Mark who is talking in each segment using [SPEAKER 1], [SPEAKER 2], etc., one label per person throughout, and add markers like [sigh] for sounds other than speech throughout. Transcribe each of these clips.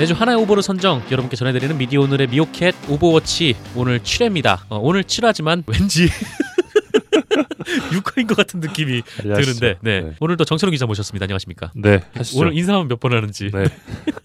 [SPEAKER 1] 매주 하나의 오보를 선정 여러분께 전해드리는 미디어 오늘의 미오캣 오보워치 오늘 7회입니다. 어, 오늘 7화지만 왠지 [laughs] 6화인 것 같은 느낌이 드는데 네.
[SPEAKER 2] 네.
[SPEAKER 1] 오늘도 정철운 기자 모셨습니다. 안녕하십니까?
[SPEAKER 2] 네, 하시죠.
[SPEAKER 1] 오늘 인사하면 몇번 하는지
[SPEAKER 2] 네,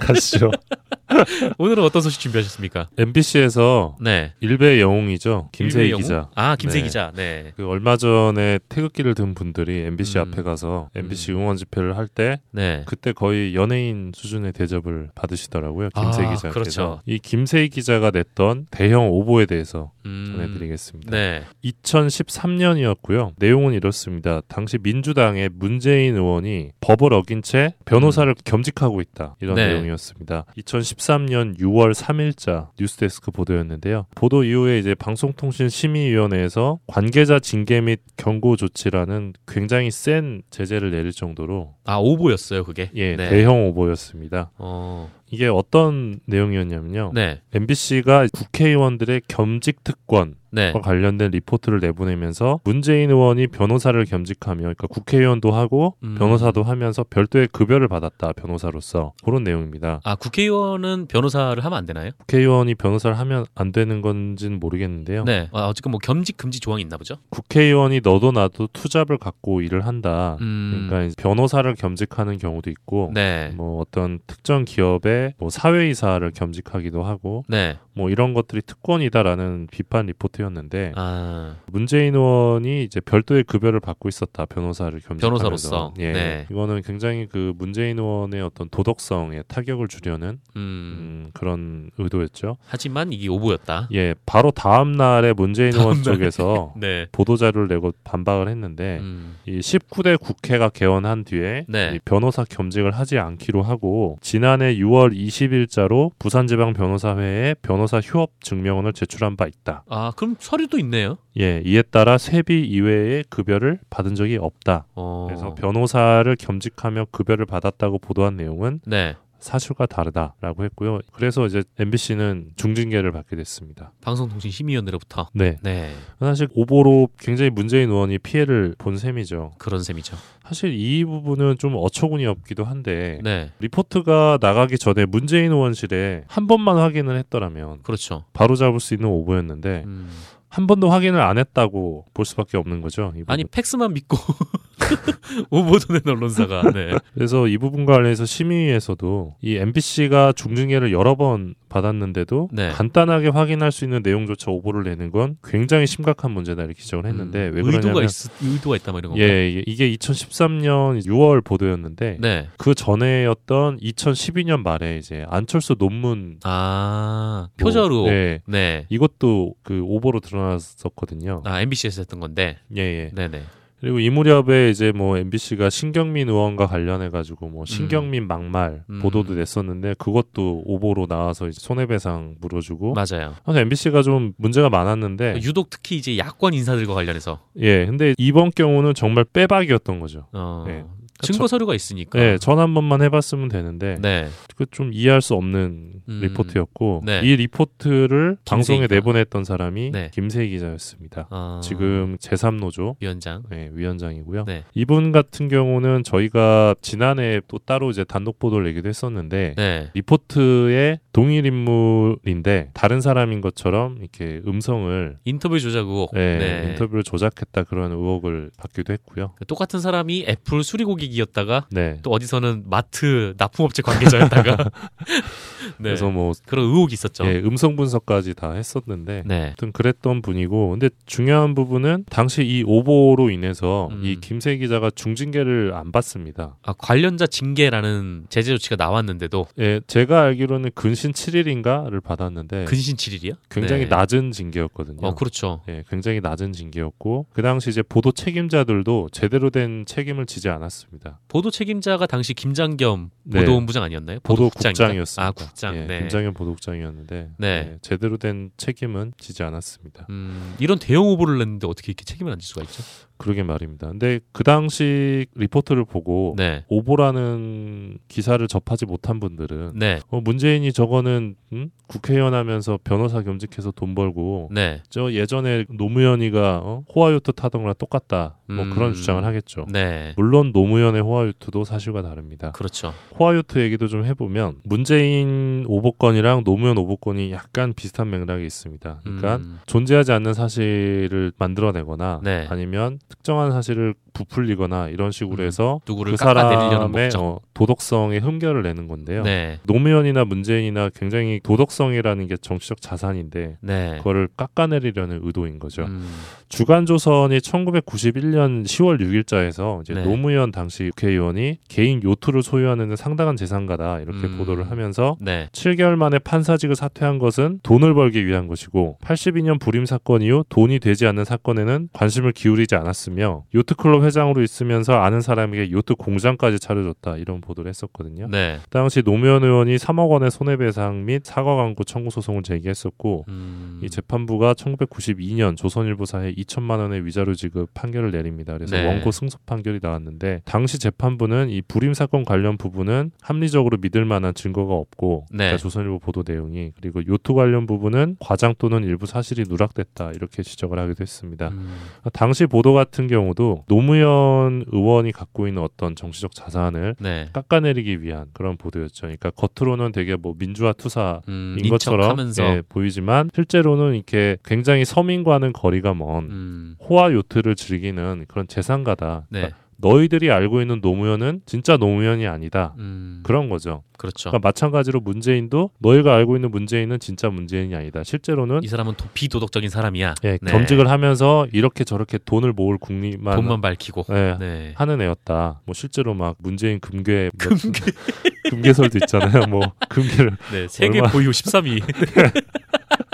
[SPEAKER 2] 가시죠. [laughs] [laughs]
[SPEAKER 1] 오늘은 어떤 소식 준비하셨습니까?
[SPEAKER 2] MBC에서
[SPEAKER 1] 네.
[SPEAKER 2] 일베 영웅이죠.
[SPEAKER 1] 김세의 영웅?
[SPEAKER 2] 기자.
[SPEAKER 1] 아 김세의
[SPEAKER 2] 네.
[SPEAKER 1] 기자. 네.
[SPEAKER 2] 그 얼마 전에 태극기를 든 분들이 MBC
[SPEAKER 1] 음.
[SPEAKER 2] 앞에 가서 MBC
[SPEAKER 1] 음.
[SPEAKER 2] 응원 집회를 할때
[SPEAKER 1] 네.
[SPEAKER 2] 그때 거의 연예인 수준의 대접을 받으시더라고요.
[SPEAKER 1] 아,
[SPEAKER 2] 김세의 기자께서.
[SPEAKER 1] 그렇죠.
[SPEAKER 2] 이 김세의 기자가 냈던 대형 오보에 대해서
[SPEAKER 1] 음,
[SPEAKER 2] 전해드리겠습니다.
[SPEAKER 1] 네.
[SPEAKER 2] 2013년이었고요. 내용은 이렇습니다. 당시 민주당의 문재인 의원이 법을 어긴 채 변호사를 겸직하고 있다. 이런
[SPEAKER 1] 음. 네.
[SPEAKER 2] 내용이었습니다. 2013년 6월 3일자 뉴스데스크 보도였는데요. 보도 이후에 이제 방송통신심의위원회에서 관계자 징계 및 경고 조치라는 굉장히 센 제재를 내릴 정도로
[SPEAKER 1] 아 오보였어요 그게.
[SPEAKER 2] 예,
[SPEAKER 1] 네.
[SPEAKER 2] 대형 오보였습니다.
[SPEAKER 1] 어.
[SPEAKER 2] 이게 어떤 내용이었냐면요.
[SPEAKER 1] 네.
[SPEAKER 2] MBC가 국회의원들의 겸직 특권
[SPEAKER 1] 네.
[SPEAKER 2] 과 관련된 리포트를 내보내면서 문재인 의원이 변호사를 겸직하며 그러니까 국회의원도 하고
[SPEAKER 1] 음.
[SPEAKER 2] 변호사도 하면서 별도의 급여를 받았다 변호사로서 그런 내용입니다.
[SPEAKER 1] 아 국회의원은 변호사를 하면 안 되나요?
[SPEAKER 2] 국회의원이 변호사를 하면 안 되는 건지는 모르겠는데요.
[SPEAKER 1] 네. 아, 어쨌든 뭐 겸직 금지 조항이 있나 보죠.
[SPEAKER 2] 국회의원이 너도 나도 투잡을 갖고 일을 한다.
[SPEAKER 1] 음.
[SPEAKER 2] 그러니까 변호사를 겸직하는 경우도 있고
[SPEAKER 1] 네.
[SPEAKER 2] 뭐 어떤 특정 기업의 뭐 사회이사를 겸직하기도 하고
[SPEAKER 1] 네.
[SPEAKER 2] 뭐 이런 것들이 특권이다라는 비판 리포트였는데
[SPEAKER 1] 아.
[SPEAKER 2] 문재인 의원이 이제 별도의 급여를 받고 있었다 변호사를 겸직하면서
[SPEAKER 1] 변호사로서.
[SPEAKER 2] 예
[SPEAKER 1] 네.
[SPEAKER 2] 이거는 굉장히 그 문재인 의원의 어떤 도덕성에 타격을 주려는
[SPEAKER 1] 음.
[SPEAKER 2] 음, 그런 의도였죠.
[SPEAKER 1] 하지만 이게 오보였다.
[SPEAKER 2] 예 바로 다음 날에 문재인 의원. 쪽에서 [laughs]
[SPEAKER 1] 네.
[SPEAKER 2] 보도 자료를 내고 반박을 했는데
[SPEAKER 1] 음.
[SPEAKER 2] 이 19대 국회가 개원한 뒤에
[SPEAKER 1] 네.
[SPEAKER 2] 이 변호사 겸직을 하지 않기로 하고 지난해 6월 20일자로 부산지방 변호사회에 변호사 휴업 증명원을 제출한 바 있다.
[SPEAKER 1] 아 그럼 서류도 있네요.
[SPEAKER 2] 예, 이에 따라 세비 이외의 급여를 받은 적이 없다.
[SPEAKER 1] 어.
[SPEAKER 2] 그래서 변호사를 겸직하며 급여를 받았다고 보도한 내용은
[SPEAKER 1] 네.
[SPEAKER 2] 사실과 다르다라고 했고요. 그래서 이제 MBC는 중징계를 받게 됐습니다.
[SPEAKER 1] 방송통신심의위원회로부터.
[SPEAKER 2] 네.
[SPEAKER 1] 네.
[SPEAKER 2] 사실 오보로 굉장히 문재인 의원이 피해를 본 셈이죠.
[SPEAKER 1] 그런 셈이죠.
[SPEAKER 2] 사실 이 부분은 좀 어처구니 없기도 한데
[SPEAKER 1] 네.
[SPEAKER 2] 리포트가 나가기 전에 문재인 의원실에 한 번만 확인을 했더라면
[SPEAKER 1] 그렇죠.
[SPEAKER 2] 바로 잡을 수 있는 오보였는데
[SPEAKER 1] 음.
[SPEAKER 2] 한 번도 확인을 안 했다고 볼 수밖에 없는 거죠. 이
[SPEAKER 1] 아니
[SPEAKER 2] 부분.
[SPEAKER 1] 팩스만 믿고 [laughs] 오보도 낸 언론사가. 네.
[SPEAKER 2] 그래서 이 부분과 관련해서 심의위에서도 이 MBC가 중징계를 여러 번 받았는데도
[SPEAKER 1] 네.
[SPEAKER 2] 간단하게 확인할 수 있는 내용조차 오보를 내는 건 굉장히 심각한 문제다 이렇게 지적을 했는데
[SPEAKER 1] 음.
[SPEAKER 2] 왜
[SPEAKER 1] 의도가
[SPEAKER 2] 그러냐면
[SPEAKER 1] 있, 의도가 있다 뭐 이런 건가요?
[SPEAKER 2] 예, 이게- 이게 2013년 6월 보도였는데
[SPEAKER 1] 네.
[SPEAKER 2] 그 전에였던 2012년 말에 이제 안철수 논문
[SPEAKER 1] 아
[SPEAKER 2] 뭐,
[SPEAKER 1] 표저로.
[SPEAKER 2] 네.
[SPEAKER 1] 네.
[SPEAKER 2] 이것도 그 오보로 드러났 었거든요.
[SPEAKER 1] 아 MBC에서 했던 건데.
[SPEAKER 2] 예, 예.
[SPEAKER 1] 네네.
[SPEAKER 2] 그리고 이 무렵에 이제 뭐 MBC가 신경민 의원과 관련해 가지고 뭐 신경민 막말
[SPEAKER 1] 음.
[SPEAKER 2] 보도도 냈었는데 그것도 오보로 나와서 이제 손해배상 물어주고
[SPEAKER 1] 맞아요.
[SPEAKER 2] 사실 MBC가 좀 문제가 많았는데
[SPEAKER 1] 유독 특히 이제 야권 인사들과 관련해서
[SPEAKER 2] 예 근데 이번 경우는 정말 빼박이었던 거죠.
[SPEAKER 1] 어,
[SPEAKER 2] 네.
[SPEAKER 1] 증거 서류가 있으니까.
[SPEAKER 2] 예, 전한 번만 해봤으면 되는데
[SPEAKER 1] 네.
[SPEAKER 2] 그좀 이해할 수 없는
[SPEAKER 1] 음.
[SPEAKER 2] 리포트였고
[SPEAKER 1] 네.
[SPEAKER 2] 이 리포트를 방송에
[SPEAKER 1] 기자.
[SPEAKER 2] 내보냈던 사람이
[SPEAKER 1] 네.
[SPEAKER 2] 김세희 기자였습니다.
[SPEAKER 1] 어,
[SPEAKER 2] 지금 제3노조
[SPEAKER 1] 위원장.
[SPEAKER 2] 네, 위원장이고요.
[SPEAKER 1] 네.
[SPEAKER 2] 이분 같은 경우는 저희가 지난해 또 따로 이제 단독 보도를 내기도 했었는데
[SPEAKER 1] 네.
[SPEAKER 2] 리포트의 동일 인물인데 다른 사람인 것처럼 이렇게 음성을
[SPEAKER 1] 인터뷰 조작 의혹.
[SPEAKER 2] 네,
[SPEAKER 1] 네.
[SPEAKER 2] 인터뷰를 조작했다 그런 의혹을 받기도 했고요.
[SPEAKER 1] 똑같은 사람이 애플 수리고객 이었다가
[SPEAKER 2] 네.
[SPEAKER 1] 또 어디서는 마트 납품업체 관계자였다가 [laughs] 네.
[SPEAKER 2] 그래서 뭐
[SPEAKER 1] 그런 의혹이 있었죠.
[SPEAKER 2] 예, 음성 분석까지 다 했었는데
[SPEAKER 1] 네.
[SPEAKER 2] 아무튼 그랬던 분이고 근데 중요한 부분은 당시 이 오보로 인해서
[SPEAKER 1] 음.
[SPEAKER 2] 이 김세 기자가 중징계를 안 받습니다.
[SPEAKER 1] 아, 관련자 징계라는 제재 조치가 나왔는데도
[SPEAKER 2] 예, 제가 알기로는 근신 7일인가를 받았는데
[SPEAKER 1] 근신 7일이야?
[SPEAKER 2] 굉장히
[SPEAKER 1] 네.
[SPEAKER 2] 낮은 징계였거든요.
[SPEAKER 1] 어, 그렇죠.
[SPEAKER 2] 예, 굉장히 낮은 징계였고 그 당시 이제 보도 책임자들도 제대로 된 책임을 지지 않았습니다.
[SPEAKER 1] 보도 책임자가 당시 김장겸
[SPEAKER 2] 네.
[SPEAKER 1] 보도본부장 아니었나요?
[SPEAKER 2] 보도국장이었습니다.
[SPEAKER 1] 아, 국장.
[SPEAKER 2] 예,
[SPEAKER 1] 네.
[SPEAKER 2] 김장겸 보도국장이었는데
[SPEAKER 1] 네.
[SPEAKER 2] 예, 제대로 된 책임은 지지 않았습니다.
[SPEAKER 1] 음, 이런 대형 오보를 냈는데 어떻게 이렇게 책임을 안 질 수가 있죠?
[SPEAKER 2] 그러게 말입니다. 근데 그 당시 리포트를 보고
[SPEAKER 1] 네.
[SPEAKER 2] 오보라는 기사를 접하지 못한 분들은
[SPEAKER 1] 네.
[SPEAKER 2] 어, 문재인이 저거는 음? 국회의원 하면서 변호사 겸직해서 돈 벌고
[SPEAKER 1] 네.
[SPEAKER 2] 저 예전에 노무현이가 어? 호화요트 타던 거랑 똑같다 뭐
[SPEAKER 1] 음.
[SPEAKER 2] 그런 주장을 하겠죠.
[SPEAKER 1] 네.
[SPEAKER 2] 물론 노무현의 호화요트도 사실과 다릅니다.
[SPEAKER 1] 그렇죠.
[SPEAKER 2] 호화요트 얘기도 좀 해보면 문재인 오보건이랑 노무현 오보건이 약간 비슷한 맥락이 있습니다. 그러니까
[SPEAKER 1] 음.
[SPEAKER 2] 존재하지 않는 사실을 만들어내거나
[SPEAKER 1] 네.
[SPEAKER 2] 아니면 특정한 사실을 부풀리거나 이런 식으로
[SPEAKER 1] 음.
[SPEAKER 2] 해서
[SPEAKER 1] 누구를
[SPEAKER 2] 그 사람의. 어, 도덕성에 흠결을 내는 건데요.
[SPEAKER 1] 네.
[SPEAKER 2] 노무현이나 문재인이나 굉장히 도덕성이라는 게 정치적 자산인데
[SPEAKER 1] 네.
[SPEAKER 2] 그거를 깎아내리려는 의도인 거죠.
[SPEAKER 1] 음.
[SPEAKER 2] 주간조선이 1991년 10월 6일자에서 이제
[SPEAKER 1] 네.
[SPEAKER 2] 노무현 당시 국회의원이 개인 요트를 소유하는 데 상당한 재산가다 이렇게
[SPEAKER 1] 음.
[SPEAKER 2] 보도를 하면서
[SPEAKER 1] 네.
[SPEAKER 2] 7개월 만에 판사직을 사퇴한 것은 돈을 벌기 위한 것이고 82년 불임 사건 이후 돈이 되지 않는 사건에는 관심을 기울이지 않았으며 요트클럽 회장으로 있으면서 아는 사람에게 요트 공장까지 차려줬다 이런 보도를 했었거든요.
[SPEAKER 1] 네.
[SPEAKER 2] 그 당시 노무현 의원이 3억 원의 손해배상 및 사과 광고 청구 소송을 제기했었고
[SPEAKER 1] 음.
[SPEAKER 2] 이 재판부가 1992년 조선일보사에 2천만 원의 위자료 지급 판결을 내립니다. 그래서
[SPEAKER 1] 네.
[SPEAKER 2] 원고 승소 판결이 나왔는데 당시 재판부는 이 불임 사건 관련 부분은 합리적으로 믿을 만한 증거가 없고
[SPEAKER 1] 네.
[SPEAKER 2] 그러니까 조선일보 보도 내용이 그리고 요트 관련 부분은 과장 또는 일부 사실이 누락됐다 이렇게 지적을 하기도 했습니다.
[SPEAKER 1] 음.
[SPEAKER 2] 당시 보도 같은 경우도 노무현 의원이 갖고 있는 어떤 정치적 자산을
[SPEAKER 1] 네.
[SPEAKER 2] 깎아내리기 위한 그런 보도였죠. 그러니까 겉으로는 되게 뭐 민주화 투사
[SPEAKER 1] 음.
[SPEAKER 2] 인 것처럼 예, 보이지만 실제로는 이렇게 굉장히 서민과는 거리가 먼
[SPEAKER 1] 음.
[SPEAKER 2] 호화 요트를 즐기는 그런 재산가다.
[SPEAKER 1] 네.
[SPEAKER 2] 그러니까 너희들이 알고 있는 노무현은 진짜 노무현이 아니다.
[SPEAKER 1] 음.
[SPEAKER 2] 그런 거죠.
[SPEAKER 1] 그렇죠.
[SPEAKER 2] 그러니까 마찬가지로 문재인도 너희가 알고 있는 문재인은 진짜 문재인이 아니다. 실제로는
[SPEAKER 1] 이 사람은 도, 비도덕적인 사람이야.
[SPEAKER 2] 예,
[SPEAKER 1] 네.
[SPEAKER 2] 겸직을 하면서 이렇게 저렇게 돈을 모을 국리만
[SPEAKER 1] 돈만 밝히고.
[SPEAKER 2] 예,
[SPEAKER 1] 네.
[SPEAKER 2] 하는 애였다. 뭐 실제로 막 문재인 금괴 금괴 [laughs] 금괴설도 있잖아요. 뭐 금괴를
[SPEAKER 1] 네. 세계
[SPEAKER 2] 얼마-
[SPEAKER 1] 보유 13위. [laughs]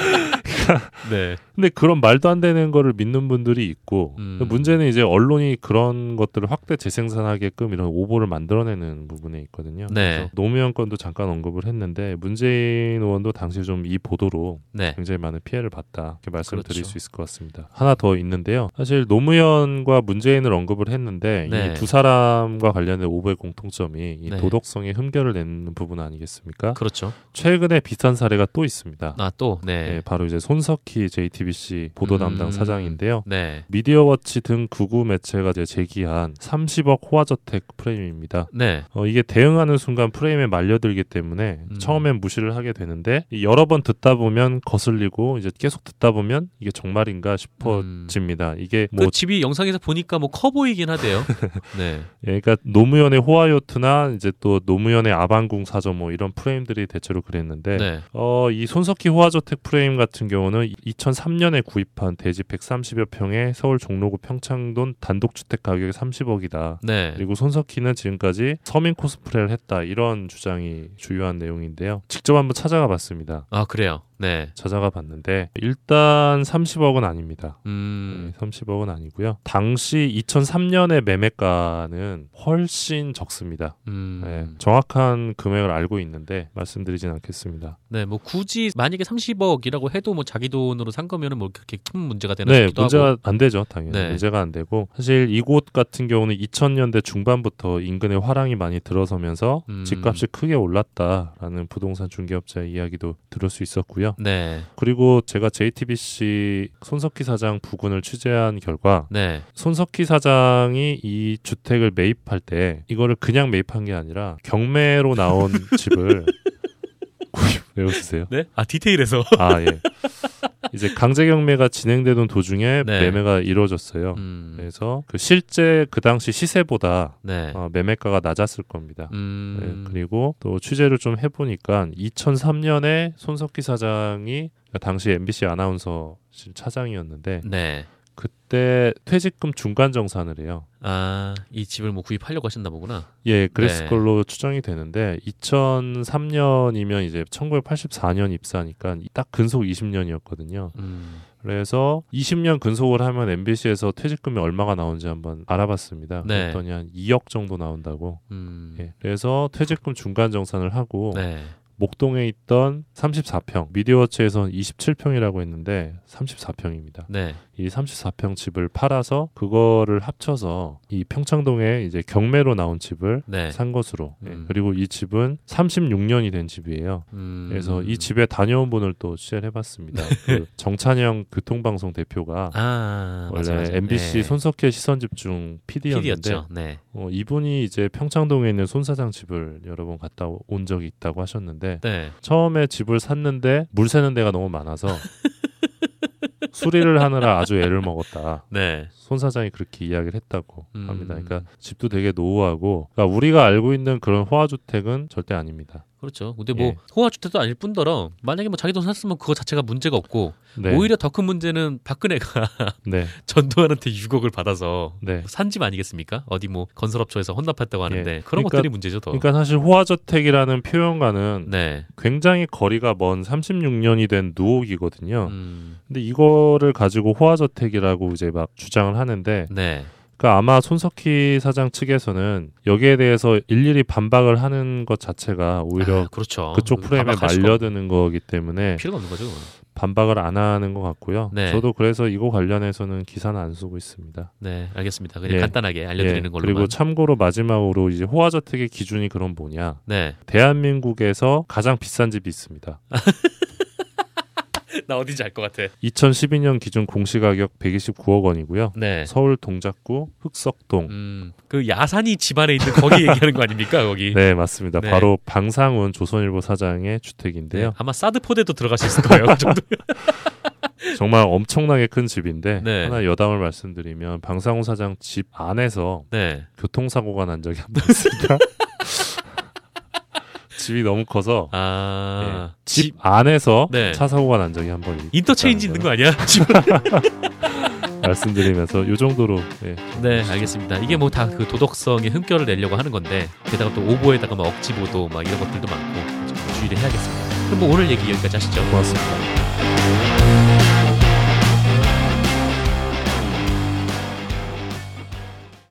[SPEAKER 1] [laughs] 네.
[SPEAKER 2] 근데 그런 말도 안 되는 거를 믿는 분들이 있고
[SPEAKER 1] 음.
[SPEAKER 2] 문제는 이제 언론이 그런 것들을 확대 재생산하게끔 이런 오보를 만들어내는 부분에 있거든요.
[SPEAKER 1] 네.
[SPEAKER 2] 그래서 노무현 건도 잠깐 언급을 했는데 문재인 의원도 당시 좀 이 보도로
[SPEAKER 1] 네.
[SPEAKER 2] 굉장히 많은 피해를 봤다 이렇게 말씀을
[SPEAKER 1] 그렇죠.
[SPEAKER 2] 드릴 수 있을 것 같습니다. 하나 더 있는데요. 사실 노무현과 문재인을 언급을 했는데
[SPEAKER 1] 네.
[SPEAKER 2] 이두 사람과 관련된 오보의 공통점이 이
[SPEAKER 1] 네.
[SPEAKER 2] 도덕성에 흠결을 내는 부분 아니겠습니까?
[SPEAKER 1] 그렇죠.
[SPEAKER 2] 최근에 비슷한 사례가 또 있습니다.
[SPEAKER 1] 아, 또. 네.
[SPEAKER 2] 네, 바로 이제 손석희 JTBC 보도 담당
[SPEAKER 1] 음.
[SPEAKER 2] 사장인데요.
[SPEAKER 1] 네.
[SPEAKER 2] 미디어워치 등 구구 매체가 제기한 30억 호화저택 프레임입니다.
[SPEAKER 1] 네.
[SPEAKER 2] 어, 이게 대응하는 순간 프레임에 말려들기 때문에
[SPEAKER 1] 음.
[SPEAKER 2] 처음엔 무시를 하게 되는데 이 여러 번 듣다 보면 거슬리고 이제 계속 듣다 보면 이게 정말인가 싶어집니다. 이게 뭐
[SPEAKER 1] 그 집이 영상에서 보니까 뭐 커 보이긴 하대요. [laughs] 네.
[SPEAKER 2] 예, 그러니까 노무현의 호화요트나 이제 또 노무현의 아방궁 사저 뭐 이런 프레임들이 대체로 그랬는데
[SPEAKER 1] 네.
[SPEAKER 2] 어, 이 손석희 호화저택 프레임 같은 경우는 2003년 에 구입한 대지 130여 평의 서울 종로구 평창동 단독주택 가격이 30억이다.
[SPEAKER 1] 네.
[SPEAKER 2] 그리고 손석희는 지금까지 서민 코스프레를 했다. 이런 주장이 주요한 내용인데요. 직접 한번 찾아가 봤습니다.
[SPEAKER 1] 아, 그래요. 네.
[SPEAKER 2] 찾아가 봤는데 일단 30억은 아닙니다.
[SPEAKER 1] 음.
[SPEAKER 2] 네, 30억은 아니고요. 당시 2003년의 매매가는 훨씬 적습니다.
[SPEAKER 1] 음.
[SPEAKER 2] 네, 정확한 금액을 알고 있는데 말씀드리진 않겠습니다.
[SPEAKER 1] 네, 뭐 굳이 만약에 30억이라고 해도 뭐 자기 돈으로 산 거면은 뭐 그렇게 큰 문제가 되나
[SPEAKER 2] 네,
[SPEAKER 1] 싶기도
[SPEAKER 2] 문제가
[SPEAKER 1] 하고.
[SPEAKER 2] 안 되죠, 당연히.
[SPEAKER 1] 네.
[SPEAKER 2] 문제가 안 되고 사실 이곳 같은 경우는 2000년대 중반부터 인근에 화랑이 많이 들어서면서
[SPEAKER 1] 음.
[SPEAKER 2] 집값이 크게 올랐다라는 부동산 중개업자의 이야기도 들을 수 있었고요.
[SPEAKER 1] 네.
[SPEAKER 2] 그리고 제가 JTBC 손석희 사장 부근을 취재한 결과
[SPEAKER 1] 네.
[SPEAKER 2] 손석희 사장이 이 주택을 매입할 때 이거를 그냥 매입한 게 아니라 경매로 나온 [laughs] 집을 구입 왜 웃으세요?
[SPEAKER 1] 네? 아, 디테일에서.
[SPEAKER 2] 아 예. 이제 강제 경매가 진행되던 도중에
[SPEAKER 1] 네.
[SPEAKER 2] 매매가 이루어졌어요.
[SPEAKER 1] 음.
[SPEAKER 2] 그래서 그 실제 그 당시 시세보다
[SPEAKER 1] 네.
[SPEAKER 2] 어, 매매가가 낮았을 겁니다.
[SPEAKER 1] 음.
[SPEAKER 2] 네, 그리고 또 취재를 좀 해보니까 2003년에 손석희 사장이 당시 MBC 아나운서실 차장이었는데
[SPEAKER 1] 네.
[SPEAKER 2] 그때 퇴직금 중간 정산을 해요.
[SPEAKER 1] 아, 이 집을 뭐 구입하려고 하셨나 보구나.
[SPEAKER 2] 예, 그랬을
[SPEAKER 1] 네.
[SPEAKER 2] 걸로 추정이 되는데 2003년이면 이제 1984년 입사니까 딱 근속 20년이었거든요.
[SPEAKER 1] 음.
[SPEAKER 2] 그래서 20년 근속을 하면 MBC에서 퇴직금이 얼마가 나오는지 한번 알아봤습니다.
[SPEAKER 1] 네.
[SPEAKER 2] 그랬더니 한 2억 정도 나온다고.
[SPEAKER 1] 음.
[SPEAKER 2] 예, 그래서 퇴직금 중간 정산을 하고
[SPEAKER 1] 네.
[SPEAKER 2] 목동에 있던 34평, 미디어워치에서는 27평이라고 했는데 34평입니다.
[SPEAKER 1] 네.
[SPEAKER 2] 이 34평 집을 팔아서 그거를 합쳐서 이 평창동에 이제 경매로 나온 집을
[SPEAKER 1] 네.
[SPEAKER 2] 산 것으로. 예,
[SPEAKER 1] 음.
[SPEAKER 2] 그리고 이 집은 36년이 된 집이에요.
[SPEAKER 1] 음.
[SPEAKER 2] 그래서 이 집에 다녀온 분을 또 취재를 해봤습니다. [laughs] 그 정찬영 교통방송 대표가
[SPEAKER 1] 아,
[SPEAKER 2] 원래
[SPEAKER 1] 맞아, 맞아.
[SPEAKER 2] MBC
[SPEAKER 1] 네.
[SPEAKER 2] 손석희 시선집중 PD였는데.
[SPEAKER 1] 네.
[SPEAKER 2] 어, 이분이 이제 평창동에 있는 손 사장 집을 여러 번 갔다 온 적이 있다고 하셨는데
[SPEAKER 1] 네.
[SPEAKER 2] 처음에 집을 샀는데 물 새는 데가 너무 많아서 [laughs] 수리를 하느라 아주 애를 먹었다.
[SPEAKER 1] 네.
[SPEAKER 2] 손 사장이 그렇게 이야기를 했다고
[SPEAKER 1] 음.
[SPEAKER 2] 합니다. 그러니까 집도 되게 노후하고 그러니까 우리가 알고 있는 그런 호화 주택은 절대 아닙니다.
[SPEAKER 1] 그렇죠. 근데 뭐
[SPEAKER 2] 예.
[SPEAKER 1] 호화 주택도 아닐 뿐더러 만약에 뭐 자기 돈 샀으면 그거 자체가 문제가 없고
[SPEAKER 2] 네.
[SPEAKER 1] 오히려 더 큰 문제는 박근혜가 [laughs]
[SPEAKER 2] 네.
[SPEAKER 1] 전두환한테 6억을 받아서
[SPEAKER 2] 네.
[SPEAKER 1] 산집 아니겠습니까? 어디 뭐 건설업소에서 혼납했다고 하는데
[SPEAKER 2] 예.
[SPEAKER 1] 그런
[SPEAKER 2] 그러니까-
[SPEAKER 1] 것들이 문제죠. 더.
[SPEAKER 2] 그러니까 사실 호화저택이라는 표현과는
[SPEAKER 1] 네.
[SPEAKER 2] 굉장히 거리가 먼 36년이 된 누옥이거든요.
[SPEAKER 1] 음,
[SPEAKER 2] 근데 이거를 가지고 호화저택이라고 이제 막 주장을 하는데
[SPEAKER 1] 네.
[SPEAKER 2] 그러니까 아마 손석희 사장 측에서는 여기에 대해서 일일이 반박을 하는 것 자체가 오히려
[SPEAKER 1] 아, 그렇죠.
[SPEAKER 2] 그쪽 프레임에
[SPEAKER 1] 반박할 수가
[SPEAKER 2] 말려드는 거기 때문에
[SPEAKER 1] 필요가 없는 거죠. 그건.
[SPEAKER 2] 반박을 안 하는 것 같고요.
[SPEAKER 1] 네.
[SPEAKER 2] 저도 그래서 이거 관련해서는 기사는 안 쓰고 있습니다.
[SPEAKER 1] 네, 알겠습니다. 그냥
[SPEAKER 2] 예.
[SPEAKER 1] 간단하게 알려드리는
[SPEAKER 2] 예,
[SPEAKER 1] 걸로.
[SPEAKER 2] 그리고 참고로 마지막으로 이제 호화저택의 기준이 그럼 뭐냐?
[SPEAKER 1] 네.
[SPEAKER 2] 대한민국에서 가장 비싼 집이 있습니다. [laughs]
[SPEAKER 1] 나 어딘지 알 것 같아.
[SPEAKER 2] 2012년 기준 공시가격 129억 원이고요.
[SPEAKER 1] 네.
[SPEAKER 2] 서울 동작구 흑석동.
[SPEAKER 1] 음, 그 야산이 집안에 있는 거기 [laughs] 얘기하는 거 아닙니까? 거기.
[SPEAKER 2] 네, 맞습니다.
[SPEAKER 1] 네.
[SPEAKER 2] 바로 방상훈 조선일보 사장의 주택인데요.
[SPEAKER 1] 네, 아마 사드 포대도 들어갈 수 있을 거예요. 그 정도. [laughs]
[SPEAKER 2] 정말 엄청나게 큰 집인데
[SPEAKER 1] 네.
[SPEAKER 2] 하나 여담을 말씀드리면 방상훈 사장 집 안에서
[SPEAKER 1] 네.
[SPEAKER 2] 교통사고가 난 적이 한 번 있습니다. [laughs] 집이 너무 커서
[SPEAKER 1] 아,
[SPEAKER 2] 예, 집 안에서
[SPEAKER 1] 네.
[SPEAKER 2] 차 사고가 난 적이 한번
[SPEAKER 1] 인터체인지 있는 거 아니야? [laughs]
[SPEAKER 2] 말씀드리면서 이 정도로 예,
[SPEAKER 1] 네, 알겠습니다. 이게 뭐 다 그 도덕성의 흠결을 내려고 하는 건데 게다가 또 오보에다가 막 억지 보도 막 이런 것들도 많고 좀 주의를 해야겠습니다. 그럼 뭐 오늘 얘기 여기까지 하시죠.
[SPEAKER 2] 고맙습니다.